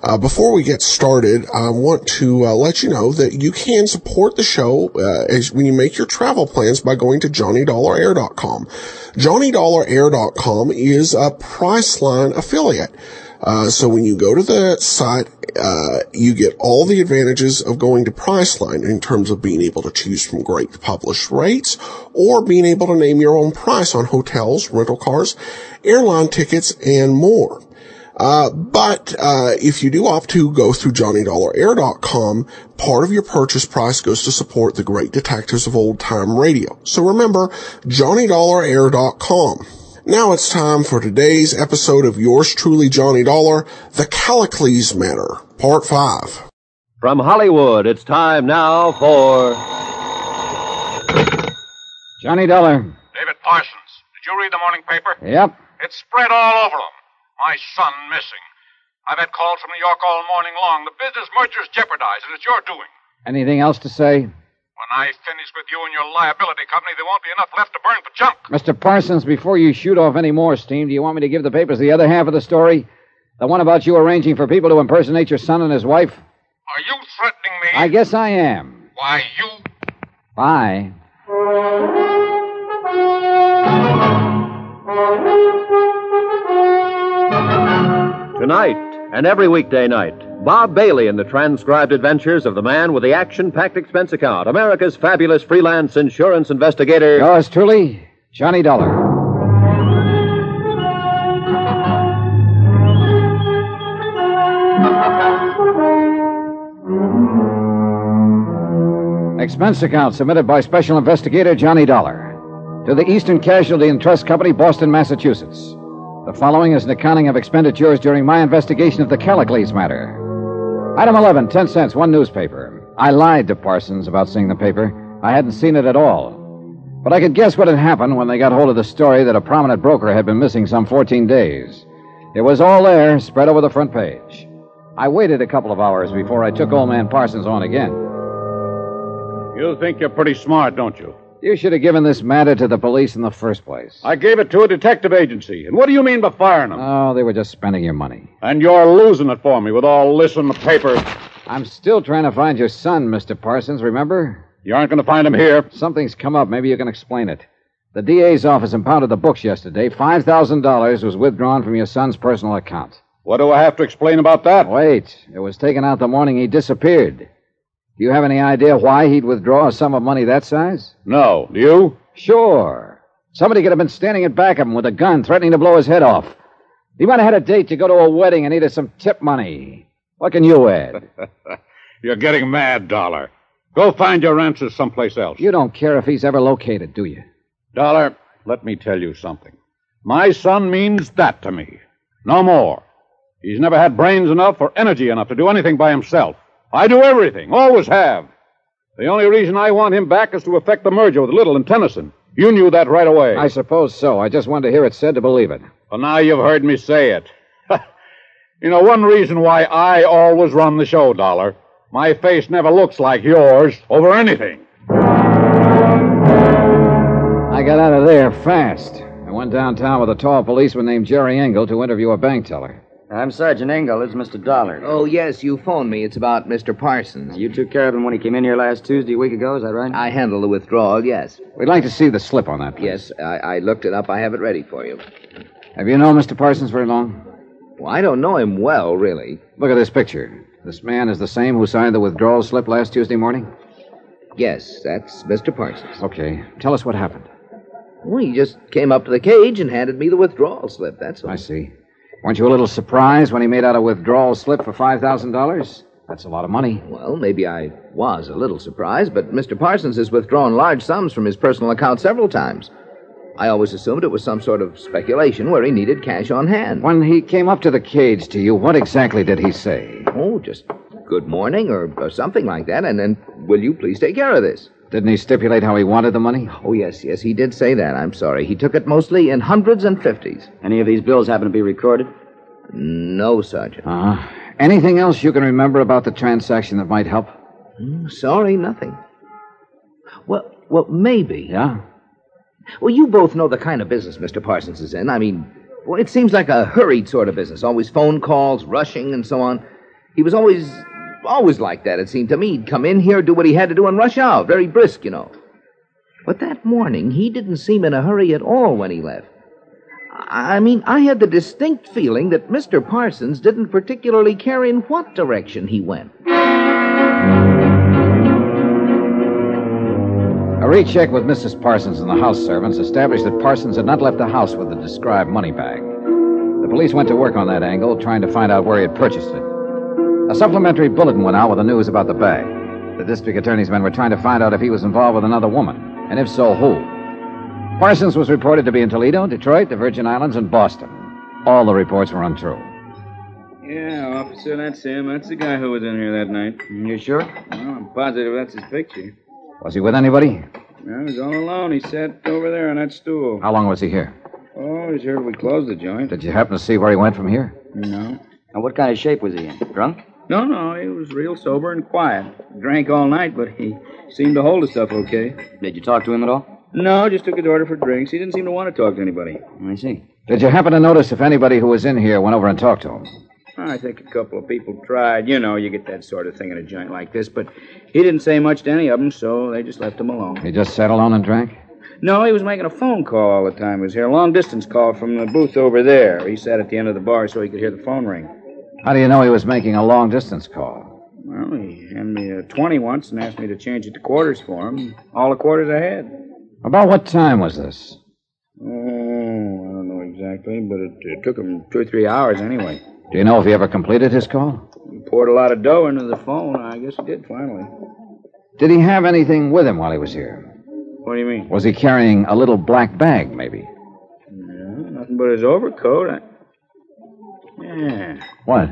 Uh, before we get started, I want to uh, let you know that you can support the show uh, as when you make your travel plans by going to JohnnyDollarAir.com. JohnnyDollarAir.com is a Priceline affiliate. Uh, so when you go to the site, uh, you get all the advantages of going to Priceline in terms of being able to choose from great published rates or being able to name your own price on hotels, rental cars, airline tickets, and more. Uh, but uh, if you do opt to go through JohnnyDollarAir.com, part of your purchase price goes to support the great detectives of old time radio. So remember, JohnnyDollarAir.com. Now it's time for today's episode of yours truly, Johnny Dollar, The Callicles Matter, Part 5. From Hollywood, it's time now for. Johnny Dollar. David Parsons. Did you read the morning paper? Yep. It's spread all over them. My son missing. I've had calls from New York all morning long. The business merger's jeopardized, and it's your doing. Anything else to say? When I finish with you and your liability company, there won't be enough left to burn for junk. Mr. Parsons, before you shoot off any more steam, do you want me to give the papers the other half of the story? The one about you arranging for people to impersonate your son and his wife? Are you threatening me? I guess I am. Why, you. Bye. Tonight and every weekday night, Bob Bailey in the transcribed adventures of the man with the action packed expense account, America's fabulous freelance insurance investigator. Yours truly, Johnny Dollar. Expense account submitted by Special Investigator Johnny Dollar to the Eastern Casualty and Trust Company, Boston, Massachusetts. The following is an accounting of expenditures during my investigation of the Callicles matter. Item 11, 10 cents, one newspaper. I lied to Parsons about seeing the paper. I hadn't seen it at all. But I could guess what had happened when they got hold of the story that a prominent broker had been missing some 14 days. It was all there, spread over the front page. I waited a couple of hours before I took old man Parsons on again. You think you're pretty smart, don't you? You should have given this matter to the police in the first place. I gave it to a detective agency. And what do you mean by firing them? Oh, they were just spending your money. and you're losing it for me with all this in the paper. I'm still trying to find your son, Mr. Parsons, remember? You aren't going to find him here. Something's come up. Maybe you can explain it. The DA's office impounded the books yesterday. $5,000 was withdrawn from your son's personal account. What do I have to explain about that? Wait. It was taken out the morning he disappeared. Do you have any idea why he'd withdraw a sum of money that size? No. Do you? Sure. Somebody could have been standing in back of him with a gun, threatening to blow his head off. He might have had a date to go to a wedding and needed some tip money. What can you add? You're getting mad, Dollar. Go find your answers someplace else. You don't care if he's ever located, do you? Dollar, let me tell you something. My son means that to me. No more. He's never had brains enough or energy enough to do anything by himself. I do everything, always have. The only reason I want him back is to effect the merger with Little and Tennyson. You knew that right away. I suppose so. I just wanted to hear it said to believe it. Well, now you've heard me say it. you know, one reason why I always run the show, Dollar. My face never looks like yours over anything. I got out of there fast. I went downtown with a tall policeman named Jerry Engel to interview a bank teller. I'm Sergeant Engel. Is Mr. Dollar. Oh, yes, you phoned me. It's about Mr. Parsons. You took care of him when he came in here last Tuesday, a week ago, is that right? I handled the withdrawal, yes. We'd like to see the slip on that. please. Yes, I, I looked it up. I have it ready for you. Have you known Mr. Parsons very long? Well, I don't know him well, really. Look at this picture. This man is the same who signed the withdrawal slip last Tuesday morning? Yes, that's Mr. Parsons. Okay. Tell us what happened. Well, he just came up to the cage and handed me the withdrawal slip, that's all. I see. Weren't you a little surprised when he made out a withdrawal slip for $5,000? That's a lot of money. Well, maybe I was a little surprised, but Mr. Parsons has withdrawn large sums from his personal account several times. I always assumed it was some sort of speculation where he needed cash on hand. When he came up to the cage to you, what exactly did he say? Oh, just good morning or, or something like that, and then will you please take care of this? Didn't he stipulate how he wanted the money? Oh, yes, yes, he did say that. I'm sorry. He took it mostly in hundreds and fifties. Any of these bills happen to be recorded? No, Sergeant. Uh huh. Anything else you can remember about the transaction that might help? Hmm, Sorry, nothing. Well, well, maybe. Yeah? Well, you both know the kind of business Mr. Parsons is in. I mean, well, it seems like a hurried sort of business. Always phone calls, rushing, and so on. He was always, always like that, it seemed to me. He'd come in here, do what he had to do, and rush out. Very brisk, you know. But that morning, he didn't seem in a hurry at all when he left. I mean, I had the distinct feeling that Mr. Parsons didn't particularly care in what direction he went. A recheck with Mrs. Parsons and the house servants established that Parsons had not left the house with the described money bag. The police went to work on that angle, trying to find out where he had purchased it. A supplementary bulletin went out with the news about the bag. The district attorney's men were trying to find out if he was involved with another woman, and if so, who. Parsons was reported to be in Toledo, Detroit, the Virgin Islands, and Boston. All the reports were untrue. Yeah, officer, that's him. That's the guy who was in here that night. Mm, you sure? Well, I'm positive that's his picture. Was he with anybody? No, he was all alone. He sat over there on that stool. How long was he here? Oh, he's heard we closed the joint. Did you happen to see where he went from here? No. And what kind of shape was he in? Drunk? No, no, he was real sober and quiet. Drank all night, but he seemed to hold his stuff okay. Did you talk to him at all? No, just took his order for drinks. He didn't seem to want to talk to anybody. I see. Did you happen to notice if anybody who was in here went over and talked to him? I think a couple of people tried. You know, you get that sort of thing in a joint like this, but he didn't say much to any of them, so they just left him alone. He just sat alone and drank? No, he was making a phone call all the time. He was here, a long distance call from the booth over there. He sat at the end of the bar so he could hear the phone ring. How do you know he was making a long distance call? Well, he handed me a 20 once and asked me to change it to quarters for him. All the quarters I had. About what time was this? Oh, I don't know exactly, but it, it took him two or three hours anyway. Do you know if he ever completed his call? He poured a lot of dough into the phone. I guess he did finally. Did he have anything with him while he was here? What do you mean? Was he carrying a little black bag, maybe? No, nothing but his overcoat. I... Yeah, What?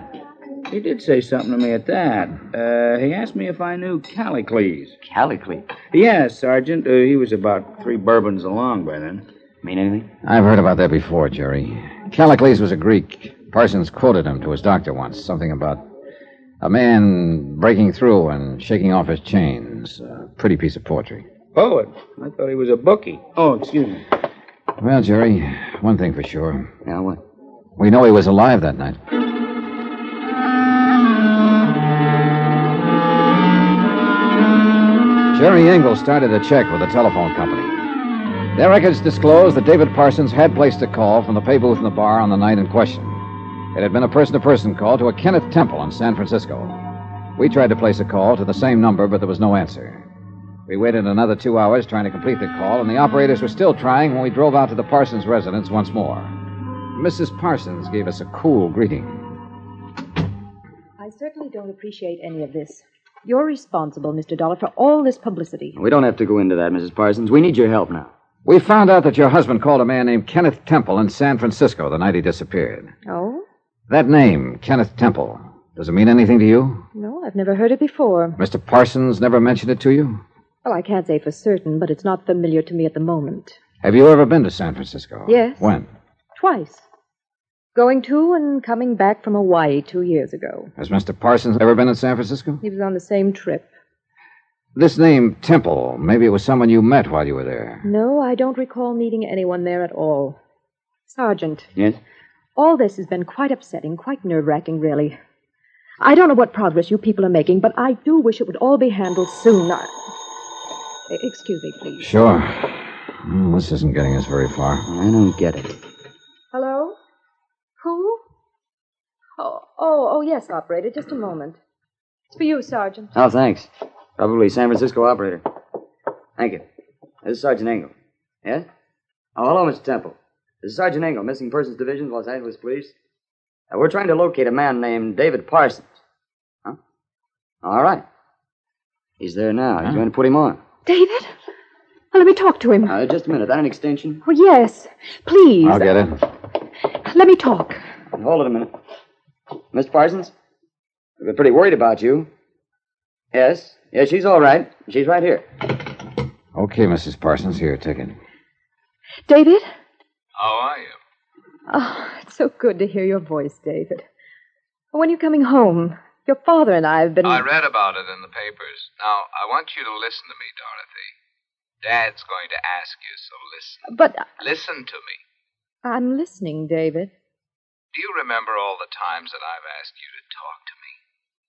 he did say something to me at that. Uh, he asked me if I knew Callicles. Callicles. Yes, Sergeant. Uh, he was about three bourbons along by then. Mean anything? I've heard about that before, Jerry. Callicles was a Greek. Parsons quoted him to his doctor once. Something about a man breaking through and shaking off his chains. A pretty piece of poetry. Poet. I thought he was a bookie. Oh, excuse me. Well, Jerry, one thing for sure. Yeah, what? We know he was alive that night. Jerry Engel started a check with the telephone company. Their records disclosed that David Parsons had placed a call from the pay booth in the bar on the night in question. It had been a person to person call to a Kenneth Temple in San Francisco. We tried to place a call to the same number, but there was no answer. We waited another two hours trying to complete the call, and the operators were still trying when we drove out to the Parsons residence once more. Mrs. Parsons gave us a cool greeting. I certainly don't appreciate any of this. You're responsible, Mr. Dollar, for all this publicity. We don't have to go into that, Mrs. Parsons. We need your help now. We found out that your husband called a man named Kenneth Temple in San Francisco the night he disappeared. Oh? That name, Kenneth Temple, does it mean anything to you? No, I've never heard it before. Mr. Parsons never mentioned it to you? Well, I can't say for certain, but it's not familiar to me at the moment. Have you ever been to San Francisco? Yes. When? Twice. Going to and coming back from Hawaii two years ago. Has Mr. Parsons ever been in San Francisco? He was on the same trip. This name, Temple, maybe it was someone you met while you were there. No, I don't recall meeting anyone there at all. Sergeant, Yes? all this has been quite upsetting, quite nerve wracking, really. I don't know what progress you people are making, but I do wish it would all be handled soon. I... Excuse me, please. Sure. Well, this isn't getting us very far. I don't get it. Hello? Who? Oh, oh, oh, yes, operator. Just a moment. It's for you, Sergeant. Oh, thanks. Probably San Francisco operator. Thank you. This is Sergeant Engel. Yes? Oh, hello, Mr. Temple. This is Sergeant Engel, Missing Persons Division, Los Angeles Police. Uh, we're trying to locate a man named David Parsons. Huh? All right. He's there now. You going to put him on. David? Well, let me talk to him. Uh, just a minute. That an extension? Oh, yes. Please. I'll get it. Let me talk. Hold it a minute. Mr. Parsons? We've been pretty worried about you. Yes. Yes, she's all right. She's right here. Okay, Mrs. Parsons. Here, take it. David? How are you? Oh, it's so good to hear your voice, David. When are you coming home? Your father and I have been. I read about it in the papers. Now, I want you to listen to me, Dorothy. Dad's going to ask you, so listen. But uh- Listen to me. I'm listening, David. Do you remember all the times that I've asked you to talk to me?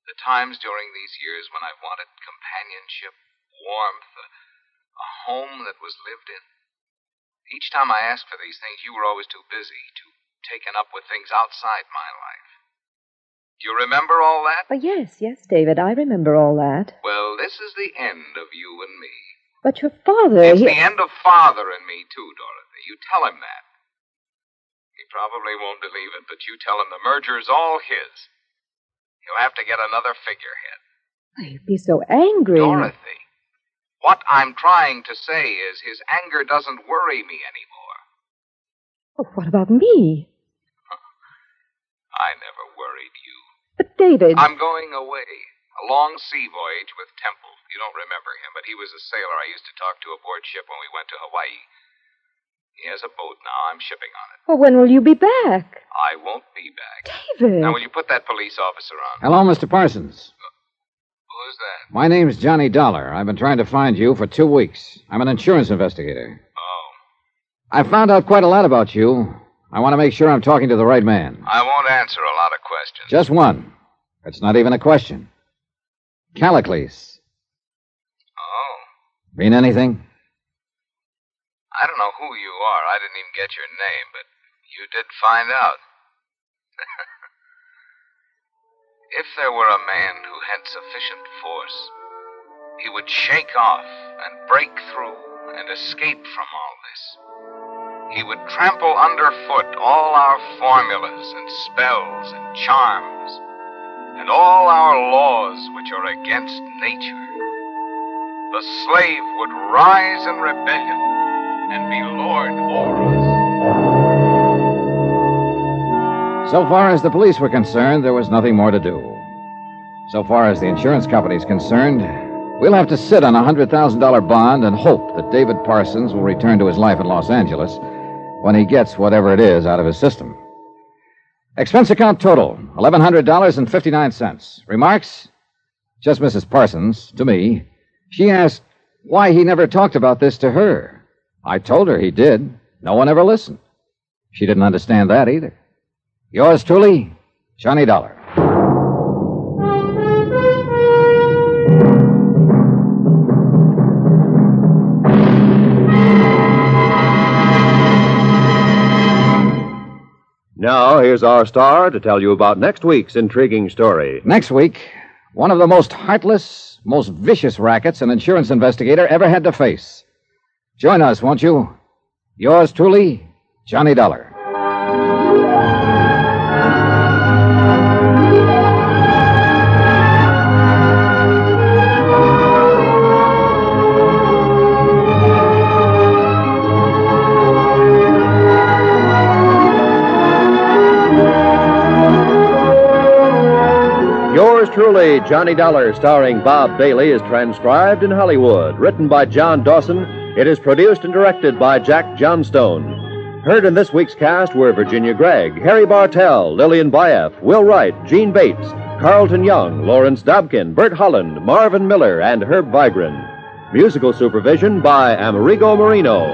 The times during these years when I've wanted companionship, warmth, a, a home that was lived in? Each time I asked for these things, you were always too busy, too taken up with things outside my life. Do you remember all that? Oh, yes, yes, David. I remember all that. Well, this is the end of you and me. But your father. It's he... the end of Father and me, too, Dorothy. You tell him that. Probably won't believe it, but you tell him the merger is all his. He'll have to get another figurehead. You'd be so angry. Dorothy, what I'm trying to say is his anger doesn't worry me anymore. Oh, what about me? I never worried you. But, David. I'm going away. A long sea voyage with Temple. You don't remember him, but he was a sailor I used to talk to aboard ship when we went to Hawaii. He has a boat now. I'm shipping on it. Well, when will you be back? I won't be back. David. Now, will you put that police officer on? Hello, Mr. Parsons. Uh, Who's that? My name's Johnny Dollar. I've been trying to find you for two weeks. I'm an insurance investigator. Oh. I found out quite a lot about you. I want to make sure I'm talking to the right man. I won't answer a lot of questions. Just one. It's not even a question. Callicles. Oh. Mean anything? I don't know who you are. I didn't even get your name, but you did find out. if there were a man who had sufficient force, he would shake off and break through and escape from all this. He would trample underfoot all our formulas and spells and charms, and all our laws which are against nature. The slave would rise in rebellion and be lord over us. So far as the police were concerned, there was nothing more to do. So far as the insurance company is concerned, we'll have to sit on a $100,000 bond and hope that David Parsons will return to his life in Los Angeles when he gets whatever it is out of his system. Expense account total $1,100.59. Remarks? Just Mrs. Parsons, to me. She asked why he never talked about this to her. I told her he did. No one ever listened. She didn't understand that either. Yours truly, Johnny Dollar. Now, here's our star to tell you about next week's intriguing story. Next week, one of the most heartless, most vicious rackets an insurance investigator ever had to face. Join us, won't you? Yours truly, Johnny Dollar. Yours truly, Johnny Dollar, starring Bob Bailey, is transcribed in Hollywood. Written by John Dawson, it is produced and directed by Jack Johnstone. Heard in this week's cast were Virginia Gregg, Harry Bartell, Lillian Buyeff, Will Wright, Jeanne Bates, Carlton Young, Lawrence Dobkin, Bert Holland, Marvin Miller, and Herb Vigran. Musical supervision by Amerigo Marino.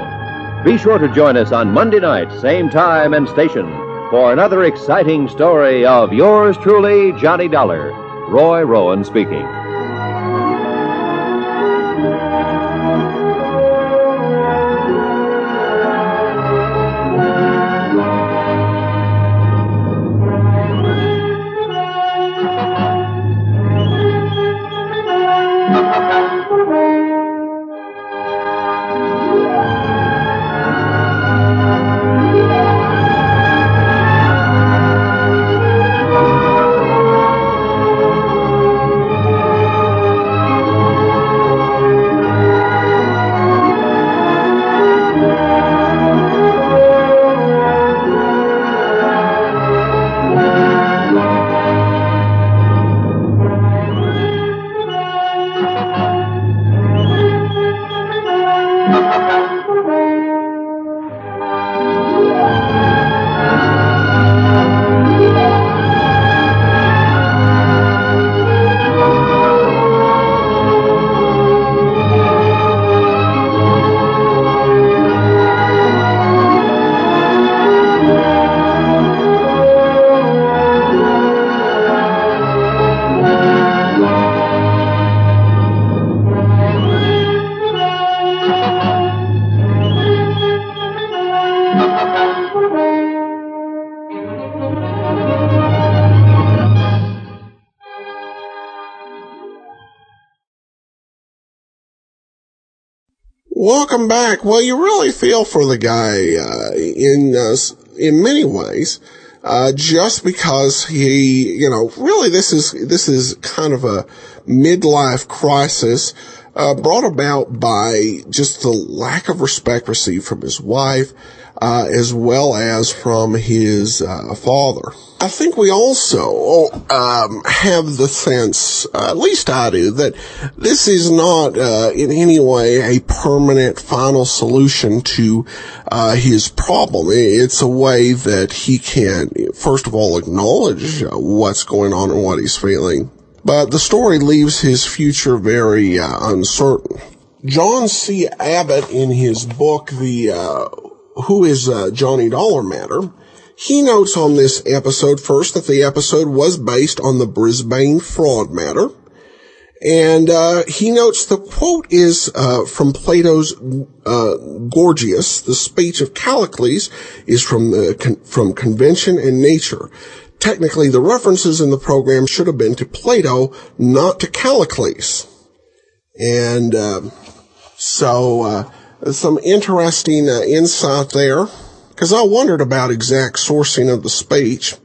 Be sure to join us on Monday night, same time and station, for another exciting story of yours truly, Johnny Dollar. Roy Rowan speaking. Back. Well, you really feel for the guy uh, in uh, in many ways, uh, just because he, you know, really this is this is kind of a midlife crisis uh, brought about by just the lack of respect received from his wife, uh, as well as from his uh, father. I think we also um, have the sense, uh, at least I do, that this is not uh, in any way a permanent final solution to uh, his problem. It's a way that he can, first of all, acknowledge what's going on and what he's feeling but the story leaves his future very uh, uncertain. John C. Abbott, in his book, the uh, Who is uh, Johnny Dollar Matter, he notes on this episode first that the episode was based on the Brisbane fraud matter. And uh, he notes the quote is uh, from Plato's uh, Gorgias. The speech of Callicles is from the con- from convention and nature technically the references in the program should have been to Plato, not to Callicles. And uh, so uh, some interesting uh, insight there, because I wondered about exact sourcing of the speech.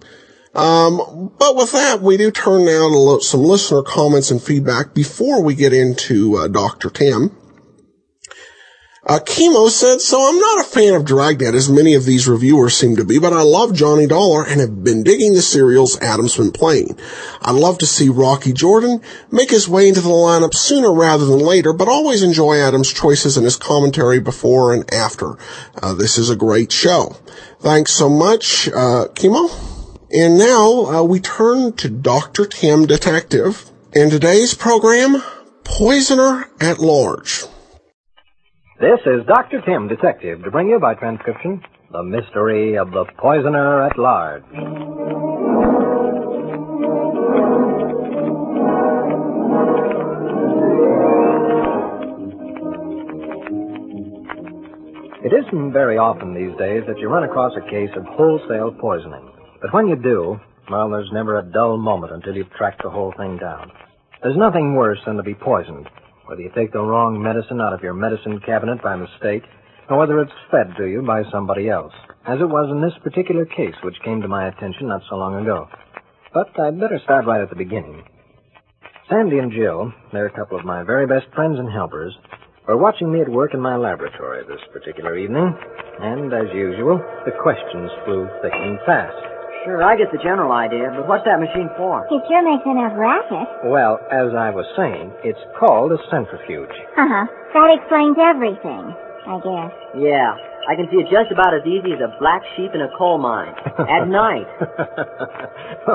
Um, but with that, we do turn now to some listener comments and feedback before we get into uh, Dr. Tim. Uh, Chemo said, so I'm not a fan of Dragnet as many of these reviewers seem to be, but I love Johnny Dollar and have been digging the serials Adam's been playing. I'd love to see Rocky Jordan make his way into the lineup sooner rather than later, but always enjoy Adam's choices and his commentary before and after. Uh, this is a great show. Thanks so much, uh, Chemo. And now, uh, we turn to Dr. Tim Detective. In today's program, Poisoner at Large. This is Dr. Tim, Detective, to bring you by transcription the mystery of the poisoner at large. It isn't very often these days that you run across a case of wholesale poisoning. But when you do, well, there's never a dull moment until you've tracked the whole thing down. There's nothing worse than to be poisoned whether you take the wrong medicine out of your medicine cabinet by mistake, or whether it's fed to you by somebody else, as it was in this particular case which came to my attention not so long ago. But I'd better start right at the beginning. Sandy and Jill, they're a couple of my very best friends and helpers, were watching me at work in my laboratory this particular evening, and as usual, the questions flew thick and fast. Sure, I get the general idea, but what's that machine for? It sure makes enough racket. Well, as I was saying, it's called a centrifuge. Uh-huh. That explains everything, I guess. Yeah. I can see it just about as easy as a black sheep in a coal mine. At night.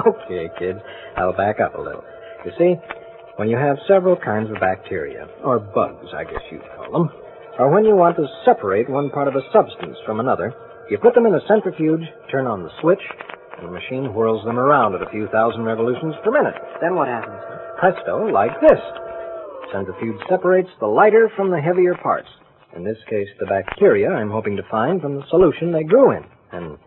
okay, kids. I'll back up a little. You see, when you have several kinds of bacteria, or bugs, I guess you'd call them, or when you want to separate one part of a substance from another, you put them in a centrifuge, turn on the switch, the machine whirls them around at a few thousand revolutions per minute. Then what happens? Presto, like this. Centrifuge separates the lighter from the heavier parts. In this case, the bacteria I'm hoping to find from the solution they grew in. And,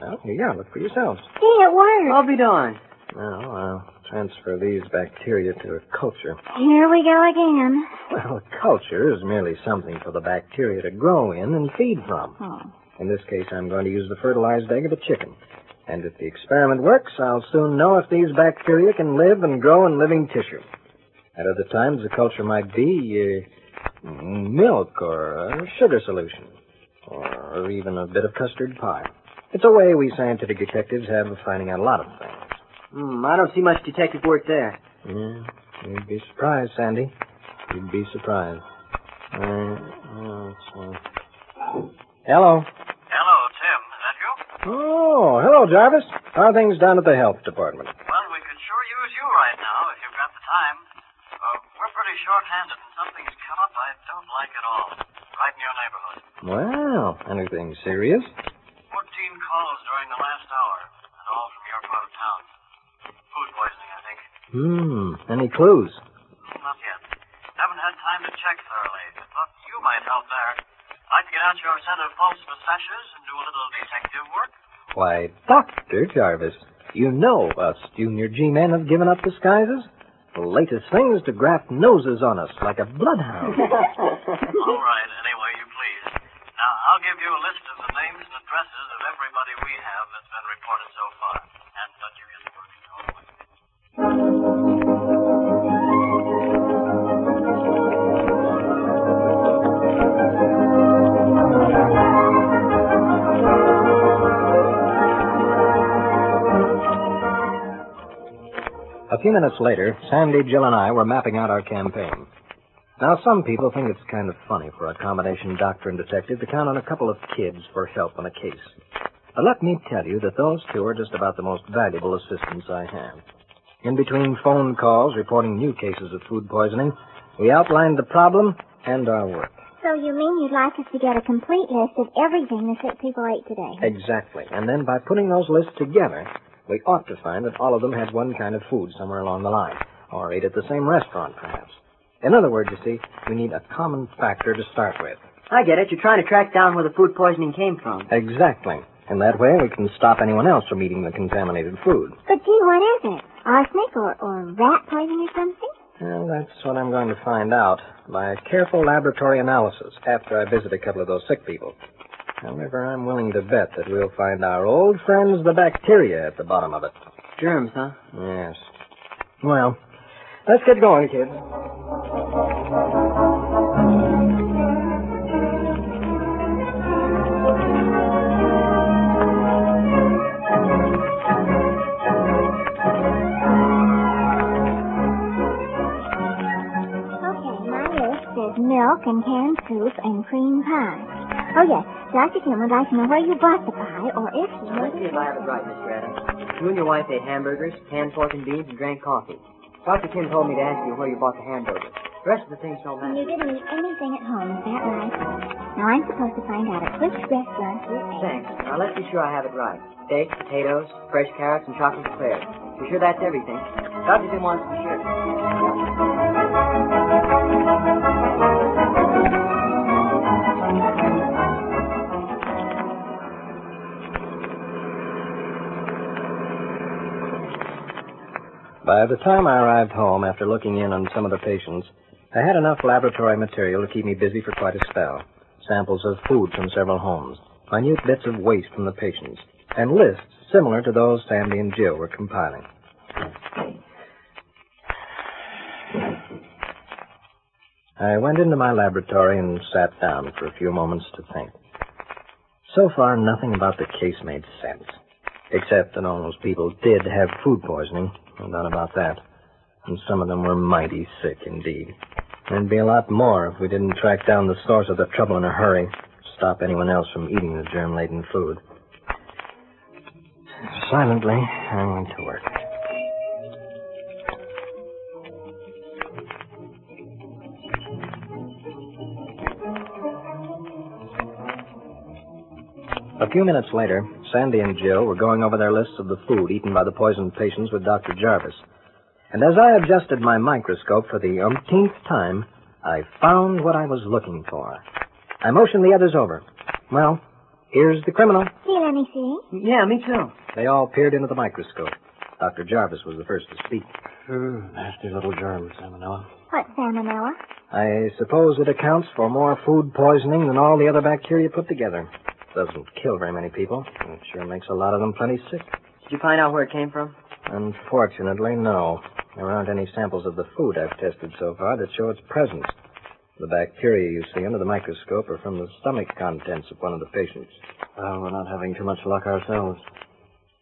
well, here you are. Look for yourselves. Gee, it worked. I'll be darned. Now, I'll transfer these bacteria to a culture. Here we go again. Well, a culture is merely something for the bacteria to grow in and feed from. Oh. In this case, I'm going to use the fertilized egg of a chicken. And if the experiment works, I'll soon know if these bacteria can live and grow in living tissue. At other times, the culture might be uh, milk or a sugar solution, or even a bit of custard pie. It's a way we scientific detectives have of finding out a lot of things. Hmm, I don't see much detective work there. Yeah, you'd be surprised, Sandy. You'd be surprised. Uh, uh. Hello, Tim. Is that you? Oh, hello, Jarvis. How are things down at the health department? Well, we could sure use you right now if you've got the time. Uh, we're pretty short-handed, and something's come up I don't like at all. Right in your neighborhood. Well, anything serious? Fourteen calls during the last hour, and all from your part of town. Food poisoning, I think. Hmm. Any clues? Not yet. Haven't had time to check thoroughly. Thought you might help there. I'd Like to get out your set of false mustaches and do a little? Why, Dr. Jarvis, you know us junior G-men have given up disguises. The latest thing is to graft noses on us like a bloodhound. All right. Few minutes later, Sandy, Jill, and I were mapping out our campaign. Now, some people think it's kind of funny for a combination doctor and detective to count on a couple of kids for help on a case. But let me tell you that those two are just about the most valuable assistants I have. In between phone calls reporting new cases of food poisoning, we outlined the problem and our work. So you mean you'd like us to get a complete list of everything the sick people ate today? Exactly. And then by putting those lists together, we ought to find that all of them had one kind of food somewhere along the line, or ate at the same restaurant, perhaps. In other words, you see, we need a common factor to start with. I get it. You're trying to track down where the food poisoning came from. Exactly. And that way we can stop anyone else from eating the contaminated food. But gee, what is it? Arsenic or, or rat poison or something? Well, that's what I'm going to find out by a careful laboratory analysis after I visit a couple of those sick people. However, I'm willing to bet that we'll find our old friends, the bacteria, at the bottom of it. Germs, huh? Yes. Well, let's get going, kid. Okay, my list says milk and canned soup and cream pie. Oh, yes. Dr. Tim would like to know where you bought the pie or if you Let's see if I have it right, Mr. Adams. You and your wife ate hamburgers, canned pork and beans, and drank coffee. Dr. Tim told me to ask you where you bought the hamburgers. The rest of the things don't matter. you didn't eat anything at home, is that right? Now, I'm supposed to find out at which restaurant you ate. Thanks. Now let's be sure I have it right. Steak, potatoes, fresh carrots, and chocolate eclairs. Be sure that's everything. Dr. Tim wants to be sure. By the time I arrived home after looking in on some of the patients, I had enough laboratory material to keep me busy for quite a spell. Samples of food from several homes, minute bits of waste from the patients, and lists similar to those Sandy and Jill were compiling. I went into my laboratory and sat down for a few moments to think. So far, nothing about the case made sense, except that all those people did have food poisoning, no doubt about that. And some of them were mighty sick indeed. There'd be a lot more if we didn't track down the source of the trouble in a hurry, stop anyone else from eating the germ-laden food. Silently, I went to work. A few minutes later, Sandy and Jill were going over their lists of the food eaten by the poisoned patients with Dr. Jarvis. And as I adjusted my microscope for the umpteenth time, I found what I was looking for. I motioned the others over. Well, here's the criminal. Gee, let me see. Yeah, me too. They all peered into the microscope. Dr. Jarvis was the first to speak. nasty little germs, Salmonella. What salmonella? I suppose it accounts for more food poisoning than all the other bacteria put together. Doesn't kill very many people. It sure makes a lot of them plenty sick. Did you find out where it came from? Unfortunately, no. There aren't any samples of the food I've tested so far that show its presence. The bacteria you see under the microscope are from the stomach contents of one of the patients. Well, we're not having too much luck ourselves.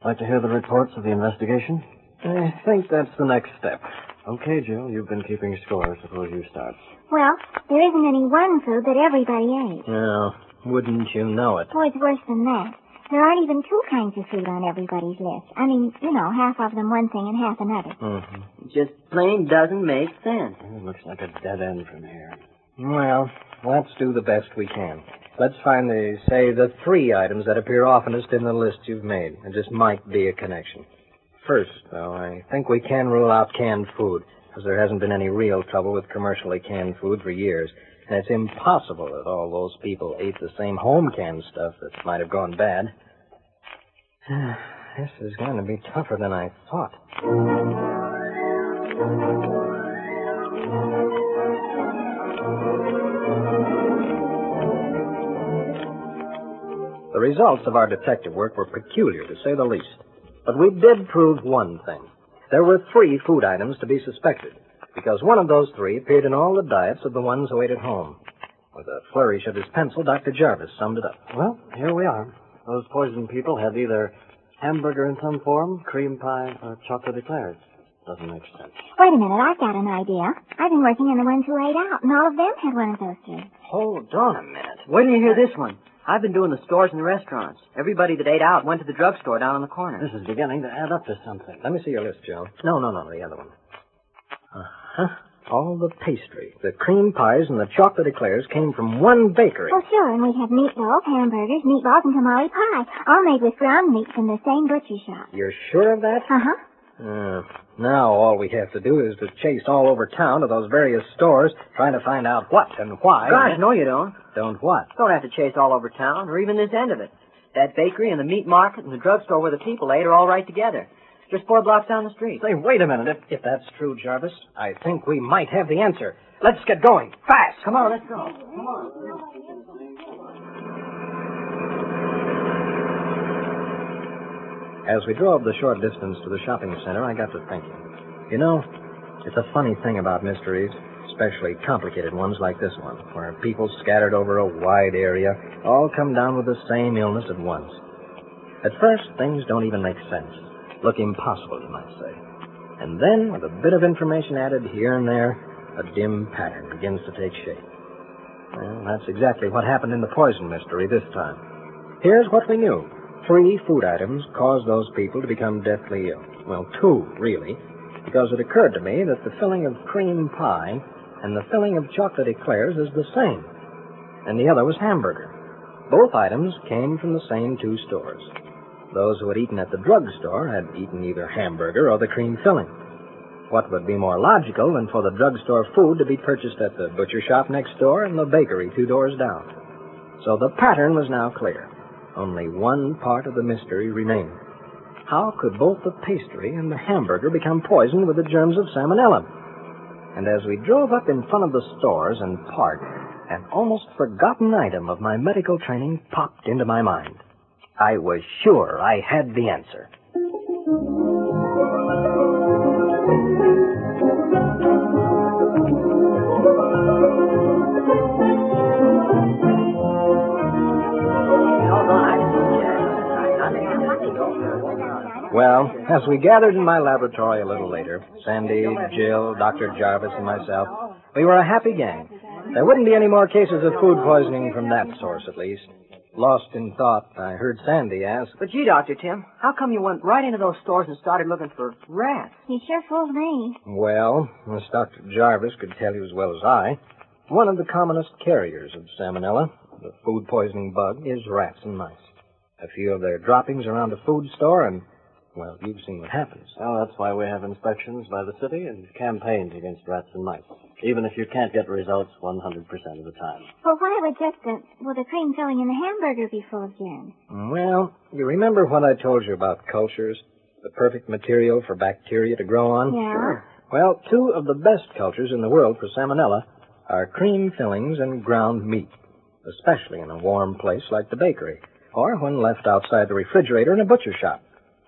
Like to hear the reports of the investigation? I think that's the next step. Okay, Jill, you've been keeping score. Suppose you start. Well, there isn't any one food that everybody ate. No, wouldn't you know it? Oh, it's worse than that. There aren't even two kinds of food on everybody's list. I mean, you know, half of them one thing and half another. Mm-hmm. It just plain doesn't make sense. It looks like a dead end from here. Well, let's do the best we can. Let's find the, say, the three items that appear oftenest in the list you've made. And just might be a connection. First, though, I think we can rule out canned food, because there hasn't been any real trouble with commercially canned food for years. It's impossible that all those people ate the same home canned stuff that might have gone bad. this is going to be tougher than I thought. The results of our detective work were peculiar, to say the least. But we did prove one thing. There were three food items to be suspected, because one of those three appeared in all the diets of the ones who ate at home. With a flourish of his pencil, Dr. Jarvis summed it up. Well, here we are. Those poisoned people had either hamburger in some form, cream pie, or chocolate eclairs. Doesn't make sense. Wait a minute, I've got an idea. I've been working on the ones who ate out, and all of them had one of those three. Hold on a minute. Wait till you hear this one. I've been doing the stores and the restaurants. Everybody that ate out went to the drugstore down on the corner. This is beginning to add up to something. Let me see your list, Joe. No, no, no, the other one. Uh-huh. All the pastry, the cream pies, and the chocolate eclairs came from one bakery. Oh, sure, and we have meatloaf, hamburgers, meatballs, and tamale pie, all made with ground meat from the same butcher shop. You're sure of that? Uh-huh. Uh, now all we have to do is to chase all over town to those various stores, trying to find out what and why. Gosh, no you don't. Don't what? Don't have to chase all over town, or even this end of it. That bakery and the meat market and the drugstore where the people ate are all right together. Just four blocks down the street. Say, wait a minute. If, if that's true, Jarvis, I think we might have the answer. Let's get going. Fast. Come on, let's go. Come on. As we drove the short distance to the shopping center, I got to thinking. You know, it's a funny thing about mysteries, especially complicated ones like this one, where people scattered over a wide area all come down with the same illness at once. At first, things don't even make sense. Look impossible, you might say. And then, with a bit of information added here and there, a dim pattern begins to take shape. Well, that's exactly what happened in the poison mystery this time. Here's what we knew. Three food items caused those people to become deathly ill. Well, two, really, because it occurred to me that the filling of cream pie and the filling of chocolate eclairs is the same. And the other was hamburger. Both items came from the same two stores. Those who had eaten at the drugstore had eaten either hamburger or the cream filling. What would be more logical than for the drugstore food to be purchased at the butcher shop next door and the bakery two doors down? So the pattern was now clear. Only one part of the mystery remained. How could both the pastry and the hamburger become poisoned with the germs of salmonella? And as we drove up in front of the stores and parked, an almost forgotten item of my medical training popped into my mind. I was sure I had the answer. Well, as we gathered in my laboratory a little later, Sandy, Jill, Dr. Jarvis, and myself, we were a happy gang. There wouldn't be any more cases of food poisoning from that source, at least. Lost in thought, I heard Sandy ask, But gee, Dr. Tim, how come you went right into those stores and started looking for rats? You sure fooled me. Well, as Dr. Jarvis could tell you as well as I, one of the commonest carriers of salmonella, the food poisoning bug, is rats and mice. A few of their droppings around a food store, and, well, you've seen what happens. Oh, that's why we have inspections by the city and campaigns against rats and mice. Even if you can't get results 100% of the time. Well, why would just the, well, the cream filling in the hamburger be full of germs? Well, you remember what I told you about cultures? The perfect material for bacteria to grow on? Yeah? Well, two of the best cultures in the world for salmonella are cream fillings and ground meat, especially in a warm place like the bakery, or when left outside the refrigerator in a butcher shop.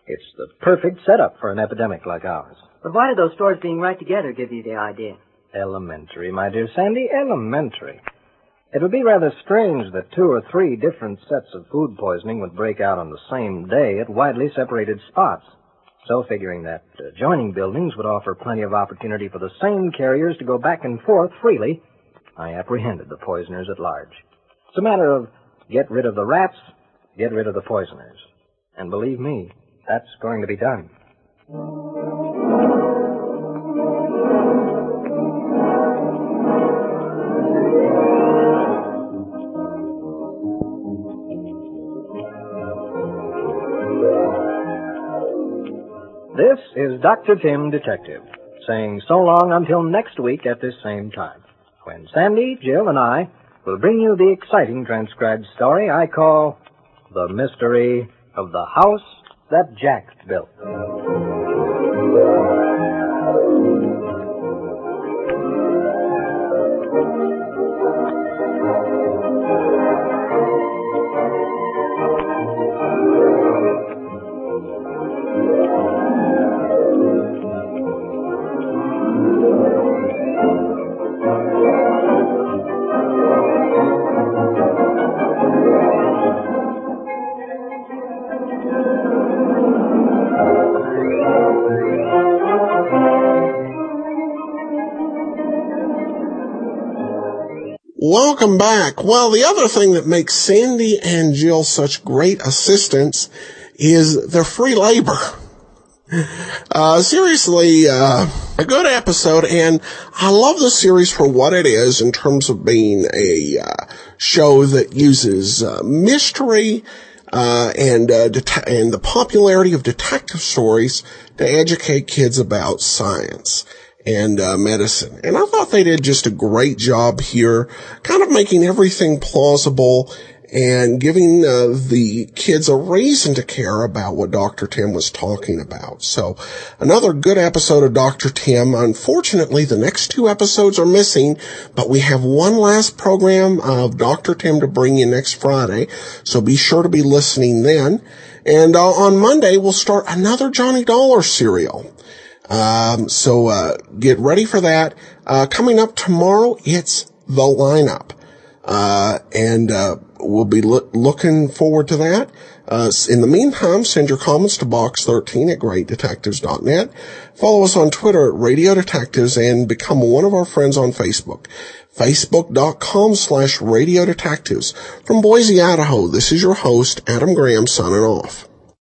It's the perfect setup for an epidemic like ours. But why did those stores being right together give you the idea? Elementary, my dear Sandy, elementary. It would be rather strange that two or three different sets of food poisoning would break out on the same day at widely separated spots. So, figuring that adjoining buildings would offer plenty of opportunity for the same carriers to go back and forth freely, I apprehended the poisoners at large. It's a matter of get rid of the rats, get rid of the poisoners. And believe me, that's going to be done. This is Dr. Tim Detective, saying so long until next week at this same time, when Sandy, Jill, and I will bring you the exciting transcribed story I call The Mystery of the House That Jack Built. Welcome back. Well, the other thing that makes Sandy and Jill such great assistants is their free labor. Uh, seriously, uh, a good episode, and I love the series for what it is in terms of being a uh, show that uses uh, mystery uh, and uh, det- and the popularity of detective stories to educate kids about science and uh, medicine. And I thought they did just a great job here, kind of making everything plausible and giving uh, the kids a reason to care about what Dr. Tim was talking about. So another good episode of Dr. Tim. Unfortunately, the next two episodes are missing, but we have one last program of Dr. Tim to bring you next Friday. So be sure to be listening then. And uh, on Monday, we'll start another Johnny Dollar serial. Um, so uh, get ready for that. Uh, coming up tomorrow, it's the lineup, uh, and uh, we'll be lo- looking forward to that. Uh, in the meantime, send your comments to box13 at greatdetectives.net. Follow us on Twitter at Radio Detectives and become one of our friends on Facebook. Facebook.com slash Radio Detectives. From Boise, Idaho, this is your host, Adam Graham, signing off.